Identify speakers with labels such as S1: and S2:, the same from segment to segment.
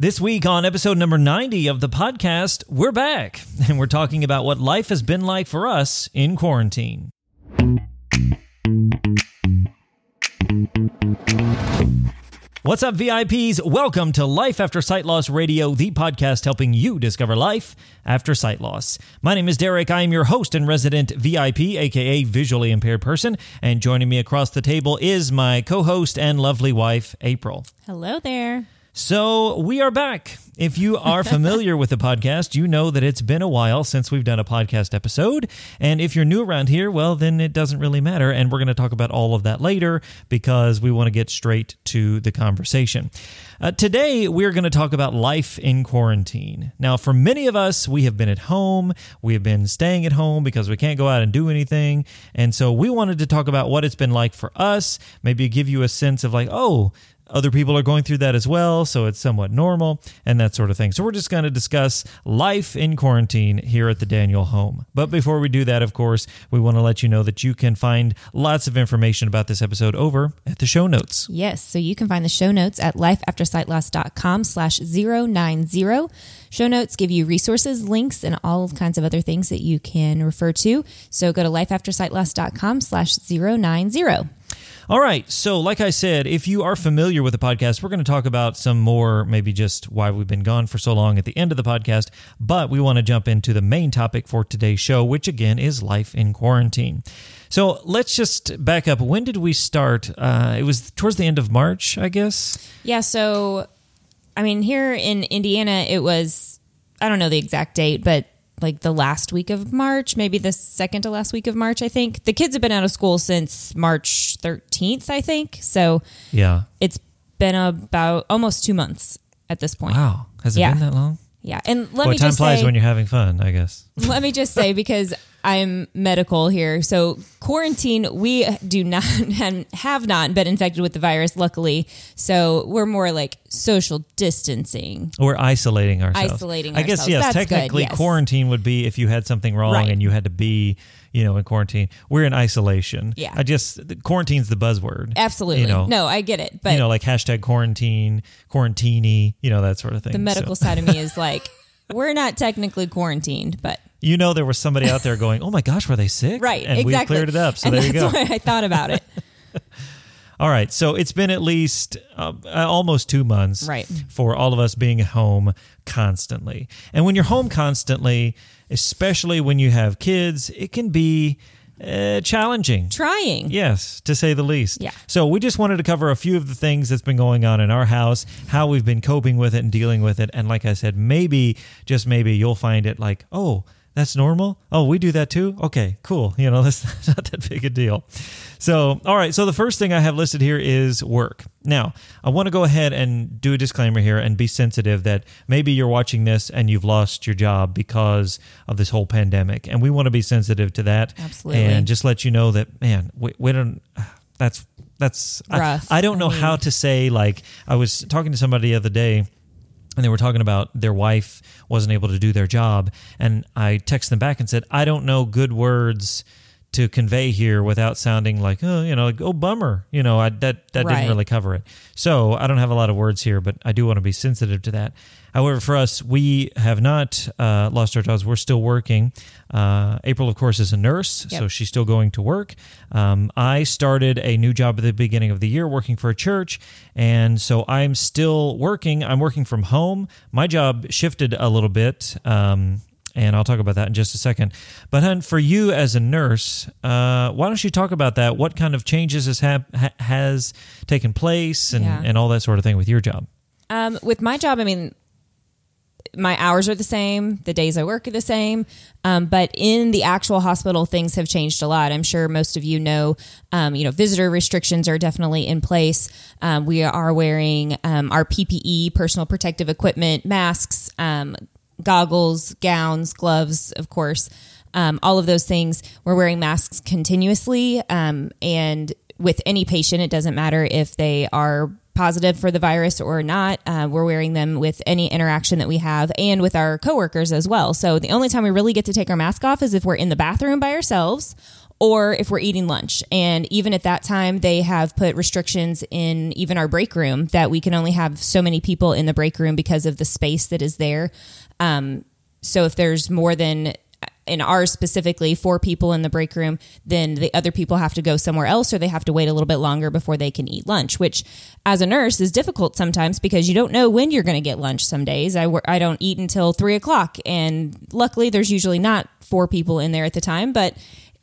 S1: This week on episode number 90 of the podcast, we're back and we're talking about what life has been like for us in quarantine. What's up, VIPs? Welcome to Life After Sight Loss Radio, the podcast helping you discover life after sight loss. My name is Derek. I am your host and resident VIP, aka visually impaired person. And joining me across the table is my co host and lovely wife, April.
S2: Hello there.
S1: So we are back. If you are familiar with the podcast, you know that it's been a while since we've done a podcast episode. And if you're new around here, well, then it doesn't really matter. And we're going to talk about all of that later because we want to get straight to the conversation. Uh, today, we're going to talk about life in quarantine. Now, for many of us, we have been at home. We have been staying at home because we can't go out and do anything. And so we wanted to talk about what it's been like for us, maybe give you a sense of like, oh, other people are going through that as well, so it's somewhat normal and that sort of thing. So, we're just going to discuss life in quarantine here at the Daniel home. But before we do that, of course, we want to let you know that you can find lots of information about this episode over at the show notes.
S2: Yes, so you can find the show notes at lifeaftersightloss.com slash 090. Show notes give you resources, links, and all kinds of other things that you can refer to. So go to lifeaftersightloss.com slash 090.
S1: All right. So, like I said, if you are familiar with the podcast, we're going to talk about some more, maybe just why we've been gone for so long at the end of the podcast. But we want to jump into the main topic for today's show, which again is life in quarantine. So, let's just back up. When did we start? Uh, it was towards the end of March, I guess.
S2: Yeah, so I mean, here in Indiana, it was, I don't know the exact date, but like the last week of March, maybe the second to last week of March, I think. The kids have been out of school since March 13th, I think. So
S1: Yeah.
S2: it's been about almost two months at this point.
S1: Wow. Has it
S2: Yeah.
S1: been that long?
S2: Yeah. And let
S1: Boy,
S2: me
S1: time
S2: just
S1: flies
S2: say,
S1: when you're having fun, I guess.
S2: let me just say because I'm medical here. So quarantine, we do not and have not been infected with the virus, luckily. So we're more like social distancing.
S1: We're isolating ourselves.
S2: Isolating
S1: I guess yes.
S2: That's good,
S1: technically,
S2: yes.
S1: quarantine would be if you had something wrong
S2: Right.
S1: and you had to be, you know, in quarantine. We're in isolation.
S2: Yeah.
S1: I just quarantine's the buzzword.
S2: Absolutely.
S1: You know,
S2: no, I get it. But
S1: you know, like hashtag quarantine, quarantini, you know, that sort of thing.
S2: the medical
S1: So,
S2: side of me is like, we're not technically quarantined, but
S1: you know, there was somebody out there going, "Oh my gosh, were they sick?"
S2: right,
S1: and
S2: exactly.
S1: we cleared it up. So
S2: and
S1: there you go.
S2: I thought about it.
S1: All right. So it's been at least uh, uh, almost two months
S2: Right.
S1: for all of us being home constantly. And when you're home constantly, especially when you have kids, it can be uh, challenging.
S2: Trying.
S1: Yes, to say the least.
S2: Yeah.
S1: So we just wanted to cover a few of the things that's been going on in our house, how we've been coping with it and dealing with it. And like I said, maybe, just maybe, you'll find it like, oh, that's normal. Oh, we do that too. Okay, cool. You know, that's, not that big a deal. So, all right. So the first thing I have listed here is work. Now, I want to go ahead and do a disclaimer here and be sensitive that maybe you're watching this and you've lost your job because of this whole pandemic, and we want to be sensitive to that.
S2: Absolutely.
S1: And just let you know that, man, we, we don't. That's that's I-
S2: Rough.
S1: I, don't know
S2: I mean-
S1: how to say. Like, I was talking to somebody the other day and they were talking about their wife wasn't able to do their job. And i texted them back and said i don't know good words to convey here without sounding like oh you know like oh bummer. You know I, that that
S2: Right.
S1: didn't really cover it. So i don't have a lot of words here but i do want to be sensitive to that however for us we have not uh, lost our jobs we're still working uh, april of course is a nurse so she's still going to work um, i started a new job at the beginning of the year working for a church and so i'm still working i'm working from home my job shifted a little bit um, and I'll talk about that in just a second. But hun, for you as a nurse, uh, why don't you talk about that? What kind of changes has hap- ha- has taken place, and,
S2: Yeah.
S1: and all that sort of thing with your job?
S2: Um, with my job, I mean, my hours are the same, the days I work are the same, um, but in the actual hospital, things have changed a lot. I'm sure most of you know, um, you know, visitor restrictions are definitely in place. Um, we are wearing um, our PPE, personal protective equipment, masks, um, goggles, gowns, gloves, of course. Um, all of those things. We're wearing masks continuously, and with any patient, it doesn't matter if they are positive for the virus or not. Uh, we're wearing them with any interaction that we have and with our coworkers as well. So the only time we really get to take our mask off is if we're in the bathroom by ourselves or if we're eating lunch. And even at that time, they have put restrictions in even our break room that we can only have so many people in the break room because of the space that is there. Um, so if there's more than in ours specifically four people in the break room then the other people have to go somewhere else or they have to wait a little bit longer before they can eat lunch which as a nurse is difficult sometimes because you don't know when you're going to get lunch some days. I, I don't eat until three o'clock and luckily there's usually not four people in there at the time but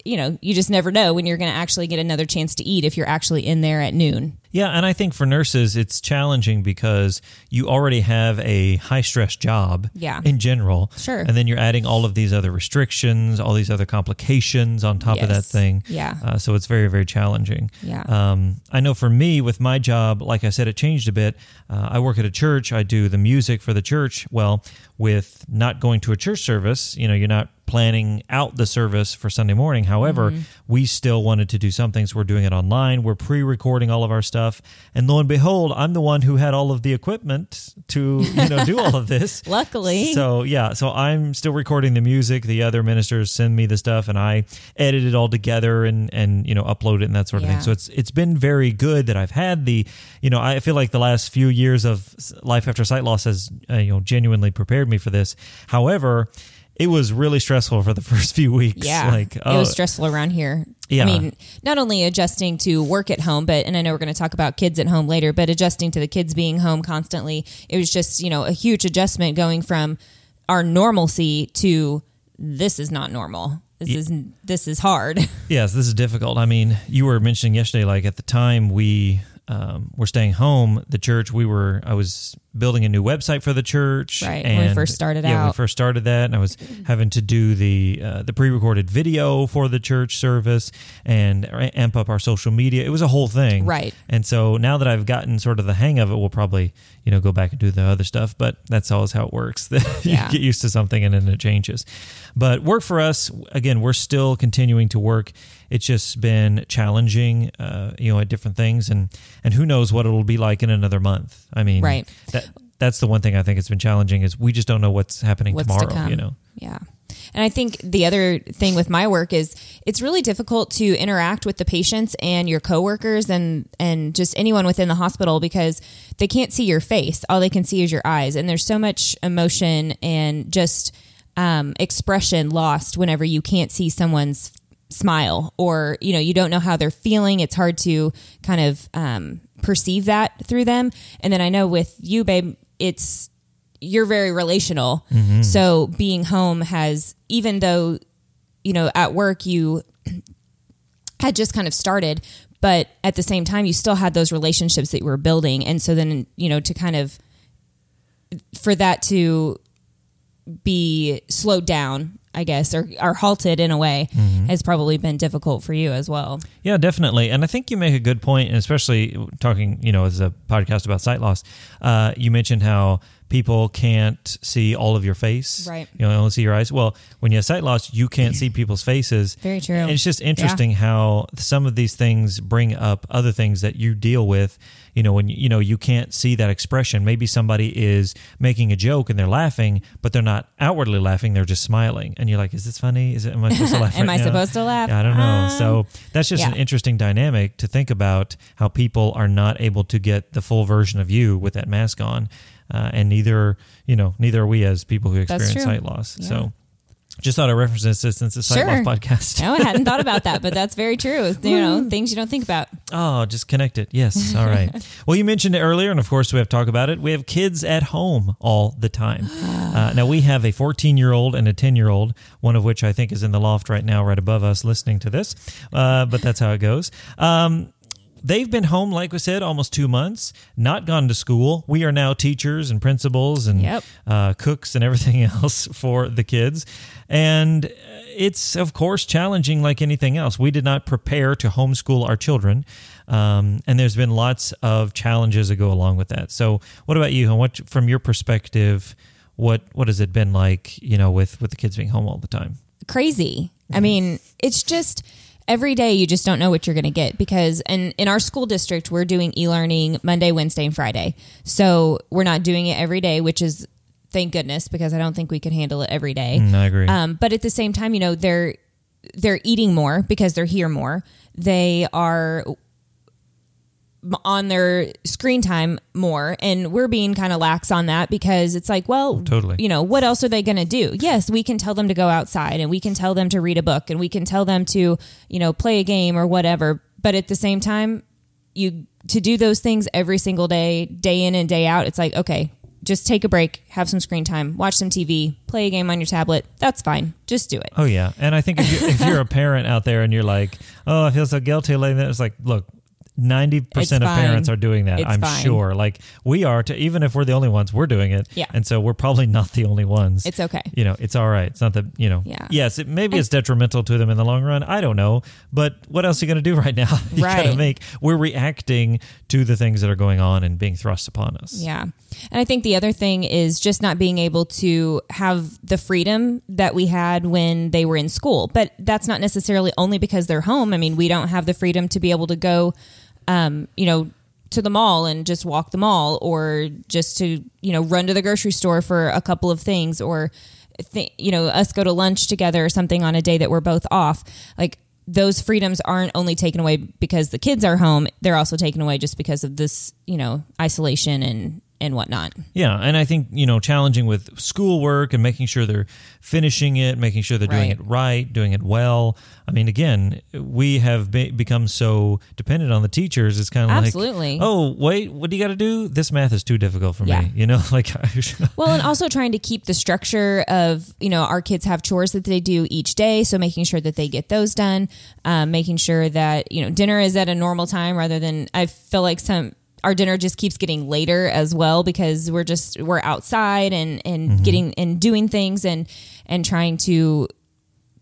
S2: you know you just never know when you're going to actually get another chance to eat if you're actually in there at noon
S1: Yeah, and I think for nurses it's challenging because you already have a high stress job
S2: Yeah.
S1: in general.
S2: Sure.
S1: And then you're adding all of these other restrictions, all these other complications on top of that thing.
S2: Yeah.
S1: Uh, so it's very, very challenging.
S2: Yeah.
S1: Um, I know for me, with my job, like I said, it changed a bit. Uh, I work at a church. I do the music for the church. Well, with not going to a church service, you know, you're not planning out the service for Sunday morning. However,
S2: Mm-hmm.
S1: we still wanted to do something, so we're doing it online. We're pre-recording all of our stuff, and lo and behold, I'm the one who had all of the equipment to you know do all of this.
S2: Luckily.
S1: so yeah, so I'm still recording the music. The other ministers send me the stuff, and I edit it all together and and you know upload it and that sort of
S2: Yeah.
S1: thing. So it's it's been very good that I've had the you know I feel like the last few years of life after sight loss has uh, you know genuinely prepared me for this. However. It was really stressful for the first few weeks.
S2: Yeah.
S1: like
S2: it
S1: oh,
S2: was stressful around here.
S1: Yeah.
S2: I mean, not only adjusting to work at home, but, and I know we're going to talk about kids at home later, but adjusting to the kids being home constantly. It was just, you know, a huge adjustment going from our normalcy to this is not normal. This is, this is hard.
S1: Yes, this is difficult. I mean, you were mentioning yesterday, like at the time we um, were staying home, the church, we were, I was building a new website for the church.
S2: Right, when we first started out.
S1: yeah, we first started that, and I was having to do the uh, the pre recorded video for the church service and amp up our social media. It was a whole thing,
S2: Right.
S1: And so now that I've gotten sort of the hang of it, we'll probably you know go back and do the other stuff. But that's always how it works. you
S2: Yeah.
S1: get used to something and then it changes. But work for us again, we're still continuing to work. It's just been challenging, uh, you know, at different things, and and who knows what it'll be like in another month. I mean,
S2: Right.
S1: That that's the one thing I think has been challenging is we just don't know what's happening
S2: what's
S1: tomorrow.
S2: to.
S1: You know.
S2: Yeah. And I think the other thing with my work is it's really difficult to interact with the patients and your coworkers and and just anyone within the hospital because they can't see your face. All they can see is your eyes. And there's so much emotion and just um, expression lost whenever you can't see someone's smile or you know you don't know how they're feeling it's hard to kind of um, perceive that through them and then i know with you babe it's you're very relational. Mm-hmm. So being home has, even though, you know, at work you had just kind of started, but at the same time, you still had those relationships that you were building. And so then, you know, to kind of, for that to be slowed down, I guess, or, or halted in a way, has probably been difficult for you as well.
S1: Yeah, definitely. And I think you make a good point, especially talking, you know, as a podcast about sight loss. Uh, you mentioned how people can't see all of your face.
S2: Right.
S1: You know, only see your eyes. Well, when you have sight loss, you can't see people's faces.
S2: Very true.
S1: And it's just interesting how some of these things bring up other things that you deal with. You know, when you, know you can't see that expression. Maybe somebody is making a joke and they're laughing, but they're not outwardly laughing. They're just smiling, and you're like, "Is this funny? Is it? Am I supposed to laugh?
S2: Am
S1: right
S2: I
S1: now?"
S2: supposed to laugh?
S1: Yeah, I don't know.
S2: Um,
S1: so that's just an interesting dynamic to think about how people are not able to get the full version of you with that mask on, uh, and neither you know neither are we as people who experience sight loss.
S2: Yeah.
S1: So just thought I'd reference this since it's
S2: Sure.
S1: loss podcast.
S2: No, I hadn't thought about that, but that's very true. You know, things you don't think about.
S1: Oh, just connect it. Yes. All right. well, you mentioned it earlier, and of course, we have to talk about it. We have kids at home all the time. Uh, now, we have a 14 year old and a 10 year old, one of which I think is in the loft right now, right above us, listening to this. Uh, but that's how it goes. Um, They've been home, like we said, almost two months, not gone to school. We are now teachers and principals and
S2: Yep.
S1: uh, cooks and everything else for the kids. And it's, of course, challenging like anything else. We did not prepare to homeschool our children. Um, and there's been lots of challenges that go along with that. So, what about you? And what, from your perspective, what what has it been like? You know, with with the kids being home all the time.
S2: crazy. I mean, it's just every day you just don't know what you're going to get because and in our school district we're doing e-learning Monday, Wednesday and Friday. So, we're not doing it every day, which is thank goodness because I don't think we could handle it every day.
S1: Mm, I agree.
S2: Um, but at the same time, you know, they're they're eating more because they're here more. They are on their screen time more and we're being kind of lax on that because it's like well
S1: Totally.
S2: you know what else are they going to do? Yes we can tell them to go outside and we can tell them to read a book and we can tell them to you know play a game or whatever but at the same time you to do those things every single day day in and day out it's like okay just take a break have some screen time watch some tv play a game on your tablet that's fine just do it.
S1: Oh yeah, and I think if you're, if you're a parent out there and you're like, "Oh, I feel so guilty," like that, it's like, look, ninety percent of parents are doing that.
S2: It's
S1: I'm
S2: fine.
S1: sure. Like we are, to even if we're the only ones, we're doing it.
S2: Yeah.
S1: and so we're probably not the only ones.
S2: it's okay
S1: you know, it's all right. It's not that you know.
S2: Yeah.
S1: Yes, it, maybe it's detrimental to them in the long run. I don't know, but what else are you going to do right now? you gotta
S2: Right.
S1: make. We're reacting to the things that are going on and being thrust upon us.
S2: Yeah. And I think the other thing is just not being able to have the freedom that we had when they were in school. But that's not necessarily only because they're home. I mean, we don't have the freedom to be able to go, um, you know, to the mall and just walk the mall or just to, you know, run to the grocery store for a couple of things or, th- you know, us go to lunch together or something on a day that we're both off. Like, those freedoms aren't only taken away because the kids are home; they're also taken away just because of this, you know, isolation and and whatnot.
S1: Yeah, and I think you know challenging with schoolwork and making sure they're finishing it, making sure they're doing
S2: Right.
S1: it right, doing it well. I mean, again, we have be- become so dependent on the teachers. It's kind of
S2: Absolutely.
S1: like, oh wait, what do you got to do? This math is too difficult for
S2: Yeah.
S1: me. You know, like
S2: Well, and also trying to keep the structure of, you know, our kids have chores that they do each day. So making sure that they get those done, um, making sure that, you know, dinner is at a normal time rather than, I feel like some, our dinner just keeps getting later as well because we're just, we're outside and, and mm-hmm. getting and doing things and, and trying to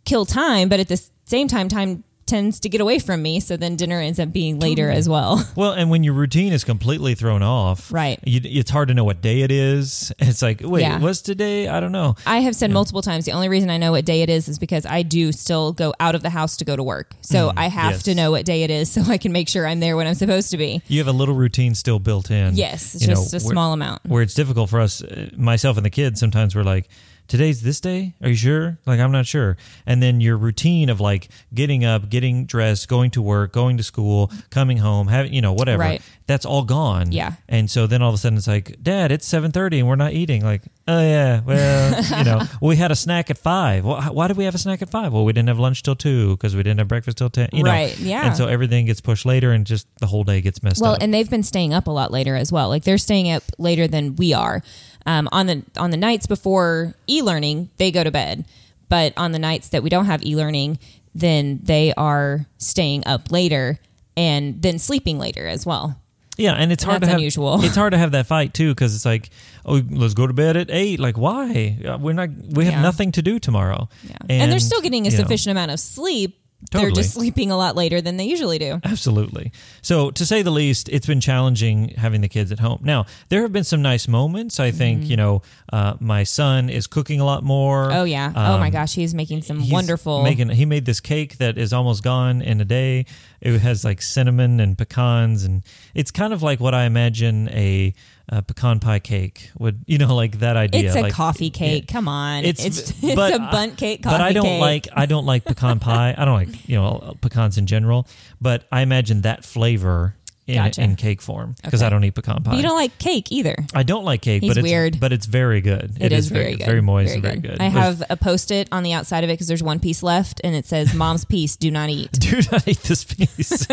S2: kill time. But at the same time, time tends to get away from me. So then dinner ends up being later as well.
S1: well, and when your routine is completely thrown off,
S2: Right.
S1: You, it's hard to know what day it is. It's like, wait,
S2: Yeah.
S1: what's today? I don't know.
S2: I have said multiple times the only reason I know what day it is is because I do still go out of the house to go to work. So I have
S1: Mm, yes.
S2: to know what day it is so I can make sure I'm there when I'm supposed to be.
S1: You have a little routine still built in.
S2: Yes, it's
S1: You know,
S2: just a
S1: where-
S2: small amount.
S1: where it's difficult for us, uh, myself and the kids, sometimes we're like, today's this day? Are you sure? Like, I'm not sure. And then your routine of like getting up, getting dressed, going to work, going to school, coming home, having, you know, whatever,
S2: Right.
S1: that's all gone.
S2: Yeah.
S1: And so then all of a sudden it's like, Dad, it's 7.30 and we're not eating. Like, oh, yeah, well, you know, we had a snack at 5. Well, why did we have a snack at 5? Well, we didn't have lunch till 2 because we didn't have breakfast till 10. You know?
S2: Right, yeah.
S1: And so everything gets pushed later and just the whole day gets messed
S2: Well,
S1: up.
S2: Well, and they've been staying up a lot later as well. Like they're staying up later than we are. Um, on the on the nights before e-learning, they go to bed. But on the nights that we don't have e-learning, then they are staying up later and then sleeping later as well.
S1: Yeah, and it's hard
S2: That's
S1: to have
S2: unusual.
S1: It's hard to have that fight too because it's like, oh, let's go to bed at eight. Like, why? Uh, We're not. We have
S2: Yeah.
S1: nothing to do tomorrow.
S2: Yeah. And, they're still getting a
S1: you know,
S2: sufficient amount of sleep. They're just sleeping a lot later than they usually do.
S1: Absolutely. So, to say the least, it's been challenging having the kids at home. Now, there have been some nice moments. I think you know, uh, my son is cooking a lot more.
S2: Mm-hmm. Oh yeah. oh my
S1: Um,
S2: gosh, he's making some
S1: He's
S2: wonderful.
S1: Making he made this cake that is almost gone in a day. It has like cinnamon and pecans, and it's kind of like what I imagine a, a pecan pie cake would. You know, like that idea.
S2: it's a
S1: like,
S2: coffee cake. Come on. It's it's,
S1: but
S2: a Bundt cake coffee
S1: But I don't
S2: cake.
S1: like I don't like pecan pie. I don't like you know pecans in general. But I imagine that flavor in,
S2: Gotcha.
S1: in cake form because
S2: Okay.
S1: I don't eat pecan pie.
S2: But you don't like cake either.
S1: I don't like cake,
S2: He's
S1: but it's
S2: weird.
S1: but it's very good.
S2: it is, very
S1: good.
S2: good.
S1: very moist and very good.
S2: I
S1: There's-
S2: have a post it on the outside of it because there's one piece left and it says "Mom's piece, do not eat."
S1: do not eat this piece.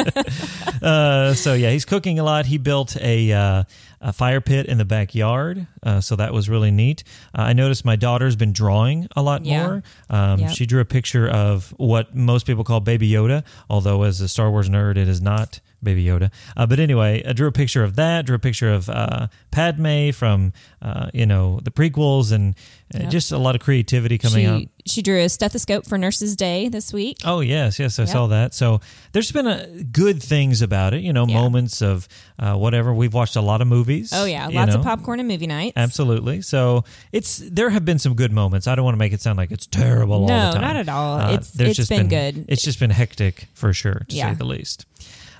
S1: uh, so yeah, he's cooking a lot. He built a, uh, a fire pit in the backyard, uh, so that was really neat. Uh, I noticed my daughter's been drawing a lot
S2: Yeah.
S1: more. Um,
S2: Yep.
S1: She drew a picture of what most people call Baby Yoda, although as a Star Wars nerd, it is not. Baby Yoda, uh, but anyway, I drew a picture of that. Drew a picture of uh, Padme from uh, you know the prequels, and uh,
S2: Yep.
S1: just a lot of creativity coming
S2: she
S1: out.
S2: she drew a stethoscope for Nurses Day this week.
S1: Oh yes, yes, I
S2: Yep.
S1: saw that. So there's been a, good things about it. You know,
S2: Yeah.
S1: moments of uh, whatever. We've watched a lot of movies.
S2: Oh yeah, lots
S1: know.
S2: of popcorn and movie nights.
S1: Absolutely. So it's there have been some good moments. I don't want to make it sound like it's terrible all
S2: No,
S1: the time.
S2: not at all.
S1: Uh,
S2: It's- it's
S1: just
S2: been good.
S1: It's just been hectic for sure, to
S2: Yeah.
S1: say the least.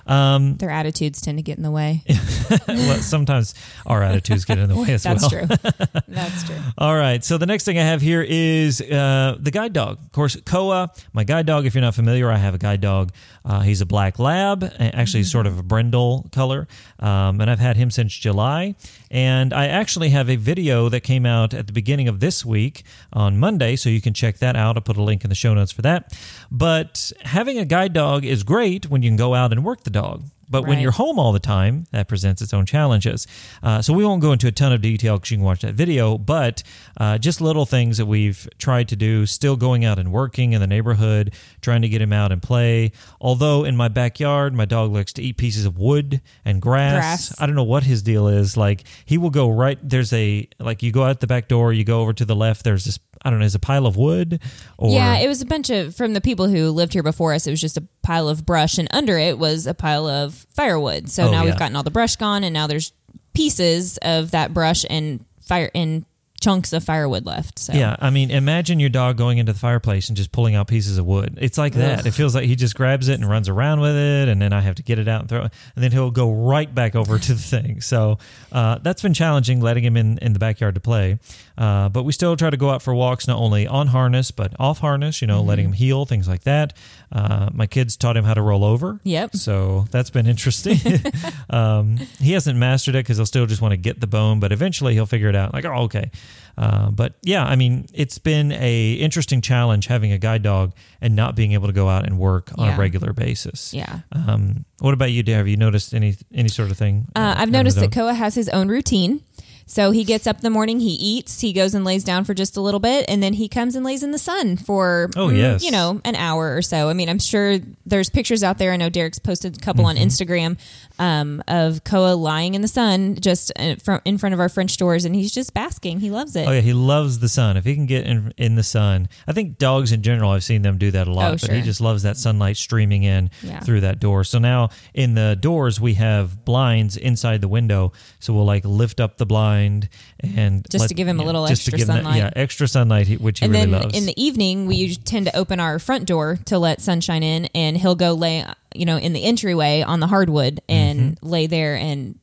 S1: Um,
S2: Their attitudes tend to get in the way.
S1: well, sometimes our attitudes get in the way as
S2: That's
S1: well.
S2: That's true. That's true.
S1: All right. So the next thing I have here is uh, the guide dog. Of course, Koa, my guide dog. If you're not familiar, I have a guide dog. Uh, he's a black lab, actually
S2: Mm-hmm.
S1: sort of a brindle color, um, and I've had him since July. And I actually have a video that came out at the beginning of this week on Monday, so you can check that out. I'll put a link in the show notes for that. But having a guide dog is great when you can go out and work the dog. But when you're home all the time, that presents its own challenges. Uh, so we won't go into a ton of detail because you can watch that video, but uh, just little things that we've tried to do, still going out and working in the neighborhood, trying to get him out and play. Although in my backyard, my dog likes to eat pieces of wood and grass.
S2: Grass.
S1: I don't know what his deal is. Like he will go right, there's a, like you go out the back door, you go over to the left, there's this, I don't know, is a pile of wood or.
S2: yeah, it was a bunch of from the people who lived here before us. It was just a pile of brush, and under it was a pile of firewood. So
S1: Oh,
S2: now
S1: yeah.
S2: we've gotten all the brush gone, and now there's pieces of that brush and fire and chunks of firewood left. So
S1: Yeah, I mean, imagine your dog going into the fireplace and just pulling out pieces of wood. It's like that.
S2: Ugh.
S1: It feels like he just grabs it and runs around with it, and then I have to get it out and throw it, and then he'll go right back over to the thing. So uh, that's been challenging, letting him in in the backyard to play. Uh, but we still try to go out for walks, not only on harness but off harness. You know, letting him heel things like that. Uh, my kids taught him how to roll over.
S2: Yep.
S1: So that's been interesting. um, he hasn't mastered it because he'll still just want to get the bone, but eventually he'll figure it out. Like, oh, okay. Uh, but yeah, I mean, it's been a interesting challenge having a guide dog and not being able to go out and work on
S2: Yeah.
S1: a regular basis.
S2: yeah.
S1: Um, what about you? babe? Have you noticed any any sort of thing?
S2: Uh, I've noticed that? Koa has his own routine. So he gets up in the morning, he eats, he goes and lays down for just a little bit, and then he comes and lays in the sun for,
S1: Oh, yes.
S2: you know, an hour or so. I mean, I'm sure there's pictures out there. I know Derek's posted a couple
S1: Mm-hmm.
S2: on Instagram um, of Koa lying in the sun just in front, in front of our French doors, and he's just basking. He loves it.
S1: Oh yeah, he loves the sun. If he can get in in the sun, I think dogs in general. I've seen them do that a lot,
S2: Oh,
S1: but he just loves that sunlight streaming in
S2: Yeah.
S1: through that door. So now in the doors we have blinds inside the window, so we'll like lift up the blind and
S2: Just to give him a little extra
S1: him that-
S2: sunlight.
S1: yeah, extra sunlight, which he
S2: and
S1: really
S2: then
S1: loves.
S2: in the evening, we tend to open our front door to let sunshine in, and he'll go lay, you know, in the entryway on the hardwood and lay there and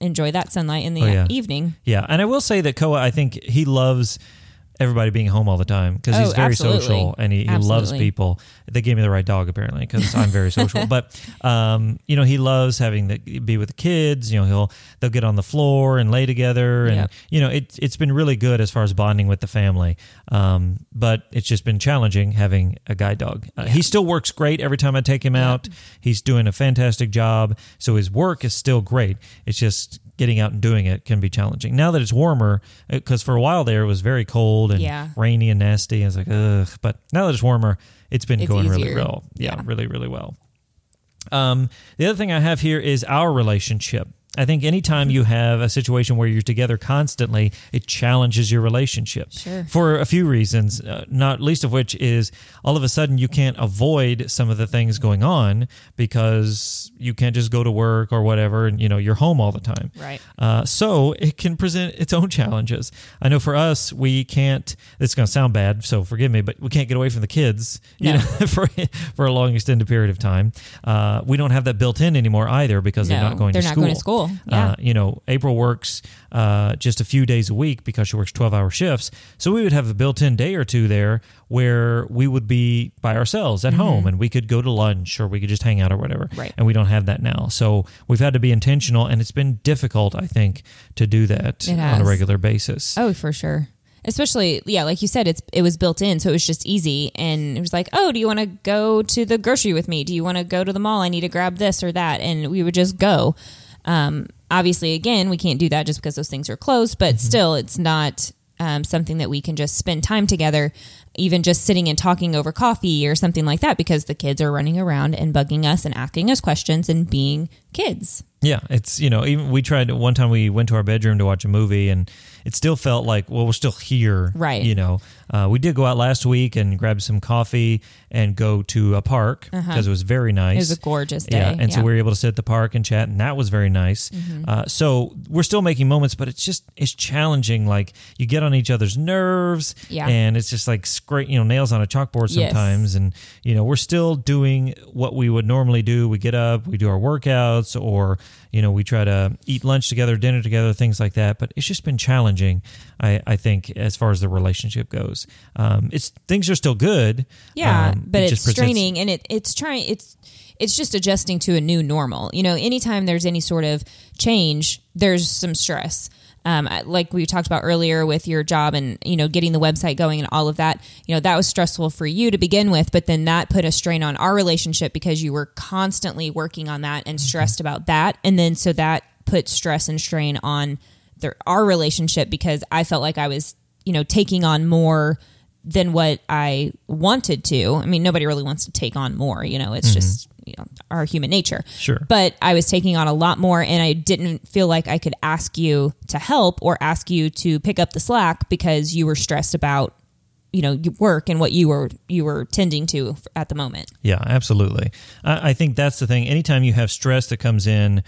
S2: enjoy that sunlight in the
S1: Mm-hmm. Oh, yeah.
S2: evening.
S1: Yeah, and I will say that Koa, I think he loves everybody being home all the time because he's
S2: Oh,
S1: very
S2: absolutely.
S1: social and he, he loves people. They gave me the right dog apparently because I'm very social. But um, you know, he loves having the be with the kids. You know, he'll they'll get on the floor and lay together, and
S2: Yep.
S1: you know, it it's been really good as far as bonding with the family. Um, but it's just been challenging having a guide dog. Uh, He still works great every time I take him out. He's doing a fantastic job. So his work is still great. It's just getting out and doing it can be challenging. Now that it's warmer, because for a while there it was very cold and
S2: Yeah.
S1: rainy and nasty. I was like, ugh. But now that it's warmer, it's been
S2: It's
S1: going really well. Yeah,
S2: Yeah.
S1: really, really well. Um, the other thing I have here is our relationship. I think anytime you have a situation where you're together constantly, it challenges your relationship.
S2: Sure.
S1: For a few reasons, uh, not least of which is all of a sudden you can't avoid some of the things going on because you can't just go to work or whatever and you know you're home all the time.
S2: Right.
S1: Uh, so it can present its own challenges. I know for us, we can't. It's going to sound bad, so forgive me, but we can't get away from the kids, you
S2: No.
S1: know, for for a long extended period of time. Uh, we don't have that built in anymore either because they're not going
S2: they're
S1: to
S2: not
S1: school.
S2: going to school. Yeah.
S1: Uh, you know, April works uh, just a few days a week because she works twelve hour shifts. So we would have a built in day or two there where we would be by ourselves at home and we could go to lunch or we could just hang out or whatever.
S2: Mm-hmm. Right.
S1: And we don't have that now. So we've had to be intentional and it's been difficult, I think, to do that on a regular basis.
S2: Oh, for sure. Especially, yeah, like you said, it's it was built in, so it was just easy. And it was like, oh, do you want to go to the grocery with me? Do you want to go to the mall? I need to grab this or that, and we would just go. Um, obviously, again, we can't do that just because those things are closed, but still, it's not um, something that we can just spend time together, even just sitting and talking over coffee or something like that, because the kids are running around and bugging us and asking us questions and being kids.
S1: Yeah, it's you know even we tried one time we went to our bedroom to watch a movie and it still felt like well we're still here,
S2: Right.
S1: You know, uh, we did go out last week and grab some coffee and go to a park because it was very nice.
S2: Uh-huh. It was a gorgeous day.
S1: Yeah, and so we were able to sit at the park and chat, and that was very nice.
S2: Mm-hmm.
S1: Uh, so we're still making moments, but it's just it's challenging. Like you get on each other's nerves,
S2: Yeah.
S1: and it's just like scrape, you know, nails on a chalkboard
S2: Yes.
S1: sometimes. And, you know, we're still doing what we would normally do. We get up, we do our workouts, or, you know, we try to eat lunch together, dinner together, things like that. But it's just been challenging, I, I think, as far as the relationship goes. Um, it's things are still good.
S2: Yeah,
S1: um,
S2: but
S1: it
S2: it's
S1: just presents-
S2: straining and it it's trying it's it's just adjusting to a new normal. You know, anytime there's any sort of change, there's some stress. Um, like we talked about earlier with your job and you know getting the website going and all of that, you know that was stressful for you to begin with, but then that put a strain on our relationship because you were constantly working on that and stressed about that, and then so that put stress and strain on the, our relationship because I felt like I was you know taking on more than what I wanted to. I mean, nobody really wants to take on more, you know, it's just you know, our human nature.
S1: Sure.
S2: But I was taking on a lot more and I didn't feel like I could ask you to help or ask you to pick up the slack because you were stressed about you know your work and what you were you were tending to at the moment.
S1: Yeah, absolutely. I, I think that's the thing. Anytime you have stress that comes in,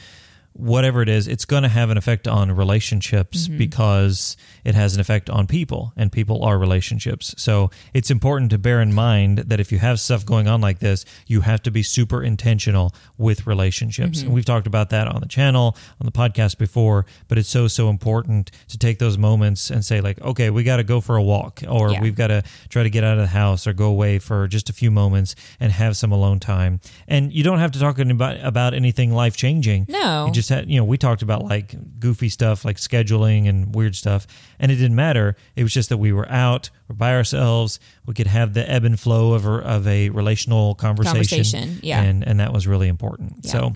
S1: whatever it is, it's going to have an effect on relationships mm-hmm. because it has an effect on people, and people are relationships. So it's important to bear in mind that if you have stuff going on like this, you have to be super intentional with relationships. Mm-hmm. And we've talked about that on the channel, on the podcast before, but it's so, so important to take those moments and say, like, okay, we got to go for a walk, or
S2: Yeah.
S1: we've got to try to get out of the house or go away for just a few moments and have some alone time. And you don't have to talk about, about anything life changing.
S2: No.
S1: You just had, you know, we talked about like goofy stuff like scheduling and weird stuff, and it didn't matter. It was just that we were out, we're by ourselves, we could have the ebb and flow of a, of a relational conversation.
S2: Conversation, yeah.
S1: And, and that was really important.
S2: Yeah.
S1: So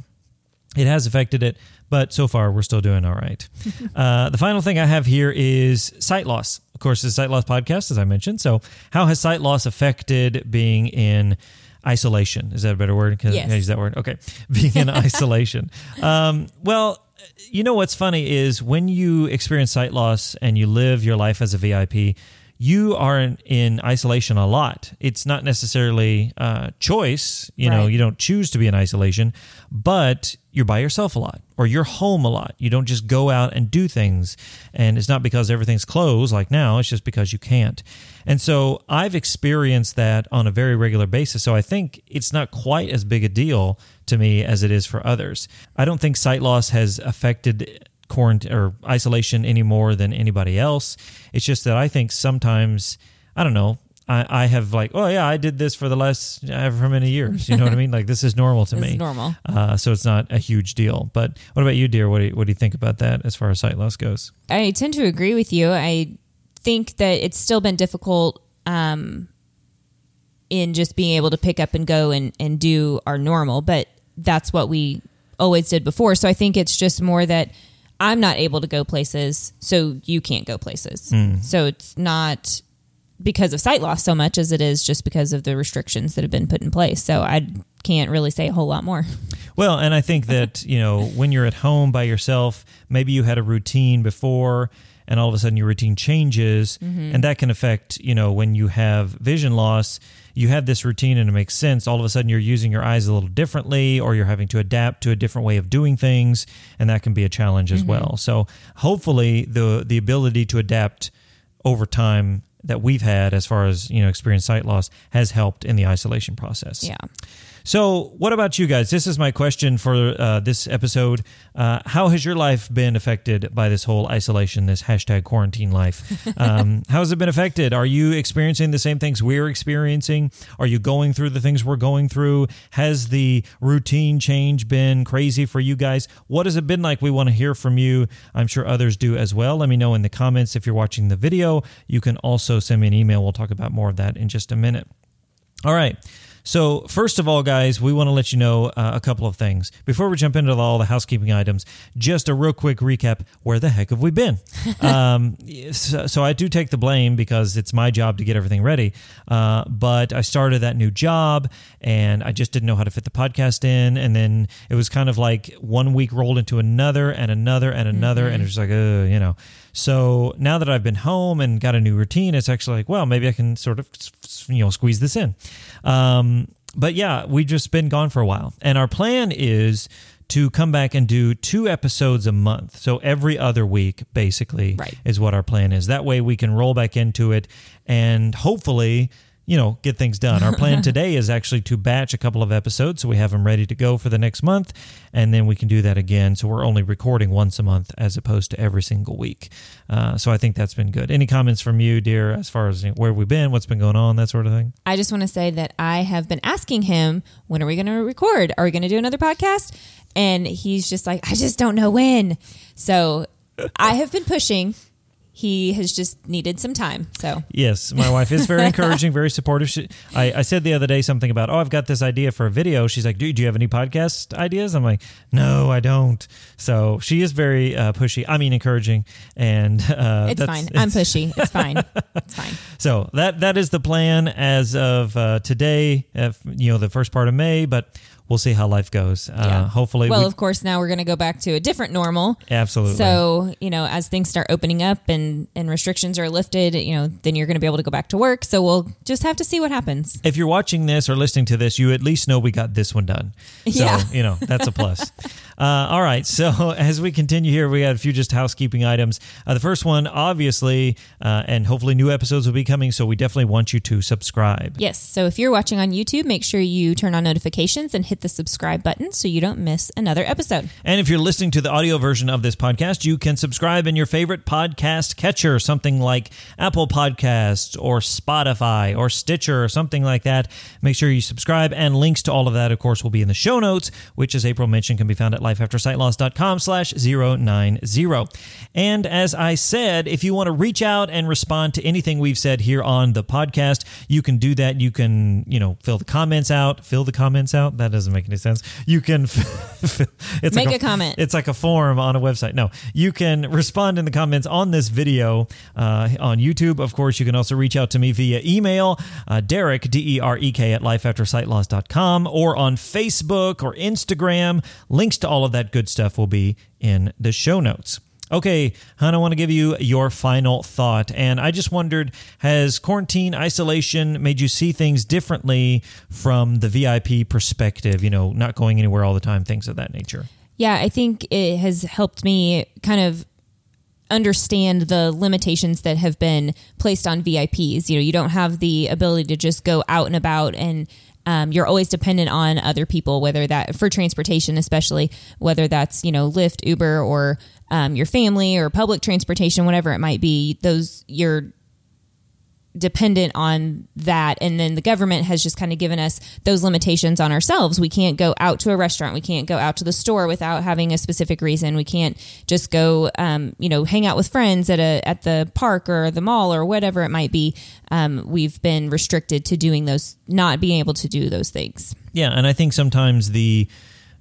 S1: it has affected it, but so far we're still doing all right. uh, the final thing I have here is sight loss. Of course, it's a sight loss podcast, as I mentioned. So, how has sight loss affected being in isolation? Is that a better word? Can,
S2: Yes.
S1: I use that word? Okay. Being in isolation. Um, well, you know what's funny is when you experience sight loss and you live your life as a VIP, you are in, in isolation a lot. It's not necessarily uh, choice. You know, you don't choose to be in isolation, but you're by yourself a lot or you're home a lot. You don't just go out and do things. And it's not because everything's closed like now, it's just because you can't. And so I've experienced that on a very regular basis. So I think it's not quite as big a deal to me as it is for others. I don't think sight loss has affected quarantine or isolation any more than anybody else. It's just that I think sometimes, I don't know, I, I have like, oh yeah, I did this for the last however many years. You know what I mean? Like this is normal to me.
S2: normal.
S1: Uh, so it's not a huge deal. But what about you, dear? What do you, what do you think about that as far as sight loss goes?
S2: I tend to agree with you. I think that it's still been difficult um, in just being able to pick up and go and, and do our normal, but that's what we always did before. So I think it's just more that I'm not able to go places, so you can't go places. So it's not because of sight loss so much as it is just because of the restrictions that have been put in place. So I can't really say a whole lot more.
S1: Well, and I think that, you know, when you're at home by yourself, maybe you had a routine before and all of a sudden your routine changes mm-hmm. and that can affect, you know, when you have vision loss, you have this routine and it makes sense. All of a sudden you're using your eyes a little differently or you're having to adapt to a different way of doing things and that can be a challenge as mm-hmm. well. So, hopefully the the ability to adapt over time that we've had as far as, you know, experience sight loss has helped in the isolation process.
S2: Yeah.
S1: So, what about you guys? This is my question for uh, this episode. Uh, how has your life been affected by this whole isolation, this hashtag quarantine life? Um, how has it been affected? Are you experiencing the same things we're experiencing? Are you going through the things we're going through? Has the routine change been crazy for you guys? What has it been like? We want to hear from you. I'm sure others do as well. Let me know in the comments if you're watching the video. You can also send me an email. We'll talk about more of that in just a minute. All right. So, first of all, guys, we want to let you know uh, a couple of things. Before we jump into all the housekeeping items, just a real quick recap where the heck have we been? um, so, so, I do take the blame because it's my job to get everything ready. Uh, but I started that new job and I just didn't know how to fit the podcast in. And then it was kind of like one week rolled into another and another and another. And it was like, uh, you know. So now that I've been home and got a new routine, it's actually like, well, maybe I can sort of, you know, squeeze this in. Um, but yeah, we've just been gone for a while. And our plan is to come back and do two episodes a month. So every other week, basically,
S2: Right.
S1: is what our plan is. That way we can roll back into it and hopefully, you know, get things done. Our plan today is actually to batch a couple of episodes so we have them ready to go for the next month and then we can do that again. So we're only recording once a month as opposed to every single week. Uh, so I think that's been good. Any comments from you, dear, as far as you know, where we've been, what's been going on, that sort of thing?
S2: I just want to say that I have been asking him, when are we going to record? Are we going to do another podcast? And he's just like, I just don't know when. So I have been pushing. He has just needed some time. So
S1: Yes, my wife is very encouraging, very supportive. She, I, I said the other day something about, oh, I've got this idea for a video. She's like, do, do you have any podcast ideas? I'm like, no, I don't. So she is very uh, pushy. I mean, encouraging, and uh,
S2: it's fine.
S1: it's-
S2: I'm pushy. It's fine. It's fine.
S1: So that that is the plan as of uh, today. you know, the first part of May, but we'll see how life goes. Uh,
S2: Yeah.
S1: Hopefully,
S2: Well,
S1: we,
S2: of course, now we're going to go back to a different normal.
S1: absolutely.
S2: So, you know, as things start opening up and, and restrictions are lifted, you know, then you're going to be able to go back to work. So we'll just have to see what happens.
S1: if you're watching this or listening to this, you at least know we got this one done. So,
S2: Yeah.
S1: you know, that's a plus. uh, all right. So, as we continue here, we got a few just housekeeping items. Uh, the first one, obviously, uh, and hopefully new episodes will be coming. So, we definitely want you to subscribe.
S2: Yes. So if you're watching on YouTube, make sure you turn on notifications and hit the subscribe button so you don't miss another episode.
S1: And if you're listening to the audio version of this podcast, you can subscribe in your favorite podcast catcher, something like Apple Podcasts or Spotify or Stitcher or something like that. Make sure you subscribe, and links to all of that, of course, will be in the show notes, which, as April mentioned, can be found at lifeaftersightloss.com slash 090. And as I said, if you want to reach out and respond to anything we've said here on the podcast, you can do that. You can, you know, fill the comments out. Fill the comments out? That doesn't make any sense. You can it's
S2: Make
S1: like
S2: a comment.
S1: It's like a form on a website. No, you can respond in the comments on this video uh, on YouTube. Of course, you can also reach out to me via email, uh, Derek, D E R E K, at lifeaftersightloss.com, or on Facebook or Instagram. Links to all of that good stuff will be in the show notes. Okay, hon, I want to give you your final thought. And I just wondered has quarantine isolation made you see things differently from the VIP perspective? You know, not going anywhere all the time, things of that nature.
S2: Yeah, I think it has helped me kind of understand the limitations that have been placed on VIPs. You know, you don't have the ability to just go out and about and um, you're always dependent on other people, whether that for transportation, especially whether that's you know Lyft, Uber, or um, your family or public transportation, whatever it might be. Those you're dependent on that. And then the government has just kind of given us those limitations on ourselves. We can't go out to a restaurant. We can't go out to the store without having a specific reason. We can't just go um, you know hang out with friends at a at the park or the mall or whatever it might be. Um, we've been restricted to doing those not being able to do those things.
S1: Yeah, and I think sometimes the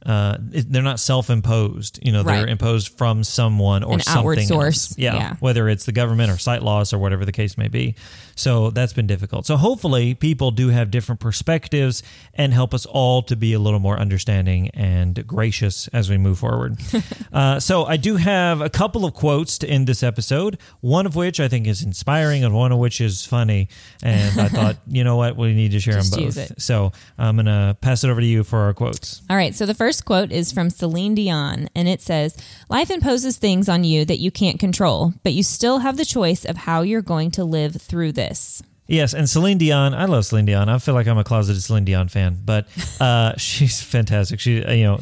S1: uh, they're not self-imposed. You know, they're
S2: Right.
S1: imposed from someone or
S2: An
S1: something
S2: source.
S1: Yeah,
S2: Yeah.
S1: whether it's the government or sight loss or whatever the case may be. So that's been difficult. So hopefully, people do have different perspectives and help us all to be a little more understanding and gracious as we move forward. uh, so I do have a couple of quotes to end this episode. One of which I think is inspiring, and one of which is funny. And I thought, you know what, we need to share
S2: Just
S1: them both. So I'm gonna pass it over to you for our quotes.
S2: All right, so the first quote is from Celine Dion, and it says, Life imposes things on you that you can't control, but you still have the choice of how you're going to live through this.
S1: Yes, and Celine Dion. I love Celine Dion. I feel like I'm a closeted Celine Dion fan, but uh, she's fantastic. She, you know,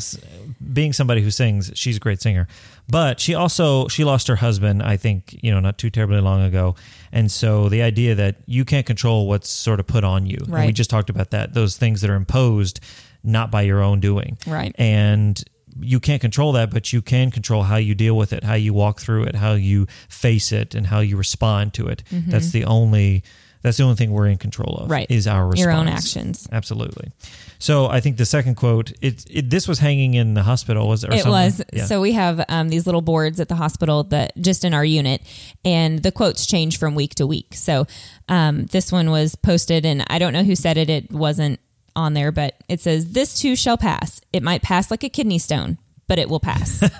S1: being somebody who sings, she's a great singer. But she also she lost her husband. I think you know not too terribly long ago, and so the idea that you can't control what's sort of put on you. And we just talked about that. Those things that are imposed, not by your own doing.
S2: Right.
S1: And you can't control that, but you can control how you deal with it, how you walk through it, how you face it, and how you respond to it. That's the only that's the only thing we're in control of.
S2: Mm-hmm. Right.
S1: Is our response.
S2: Your own actions.
S1: Absolutely. So I think the second quote, it, it this was hanging in the hospital, was it?
S2: It was.
S1: Yeah.
S2: So we have um, these little boards at the hospital that just in our unit, and the quotes change from week to week. So um, this one was posted, and I don't know who said it. It wasn't on there, but it says, This too shall pass. It might pass like a kidney stone, but it will pass.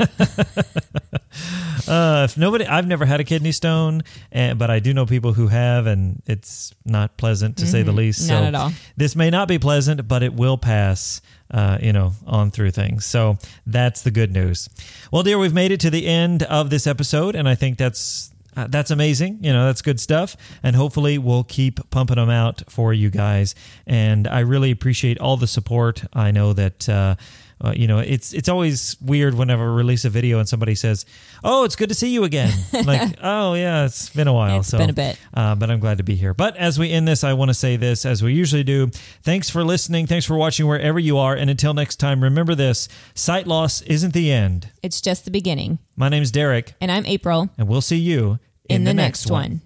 S1: Uh, if nobody, I've never had a kidney stone, and, but I do know people who have, and it's not pleasant to say the least.
S2: Mm-hmm. Not
S1: so
S2: at all.
S1: this may not be pleasant, but it will pass. Uh, you know, on through things. So that's the good news. Well, dear, we've made it to the end of this episode, and I think that's uh, that's amazing. You know, that's good stuff. And hopefully, we'll keep pumping them out for you guys. And I really appreciate all the support. I know that. Uh, uh, you know, it's it's always weird whenever I release a video and somebody says, "Oh, it's good to see you again." like, oh yeah, it's been a while.
S2: It's
S1: so,
S2: been a bit.
S1: uh, but I'm glad to be here. But as we end this, I want to say this as we usually do. Thanks for listening. Thanks for watching wherever you are. And until next time, remember this: sight loss isn't the end.
S2: it's just the beginning.
S1: My name's Derek,
S2: And I'm April
S1: and we'll see you in,
S2: in, the, next one.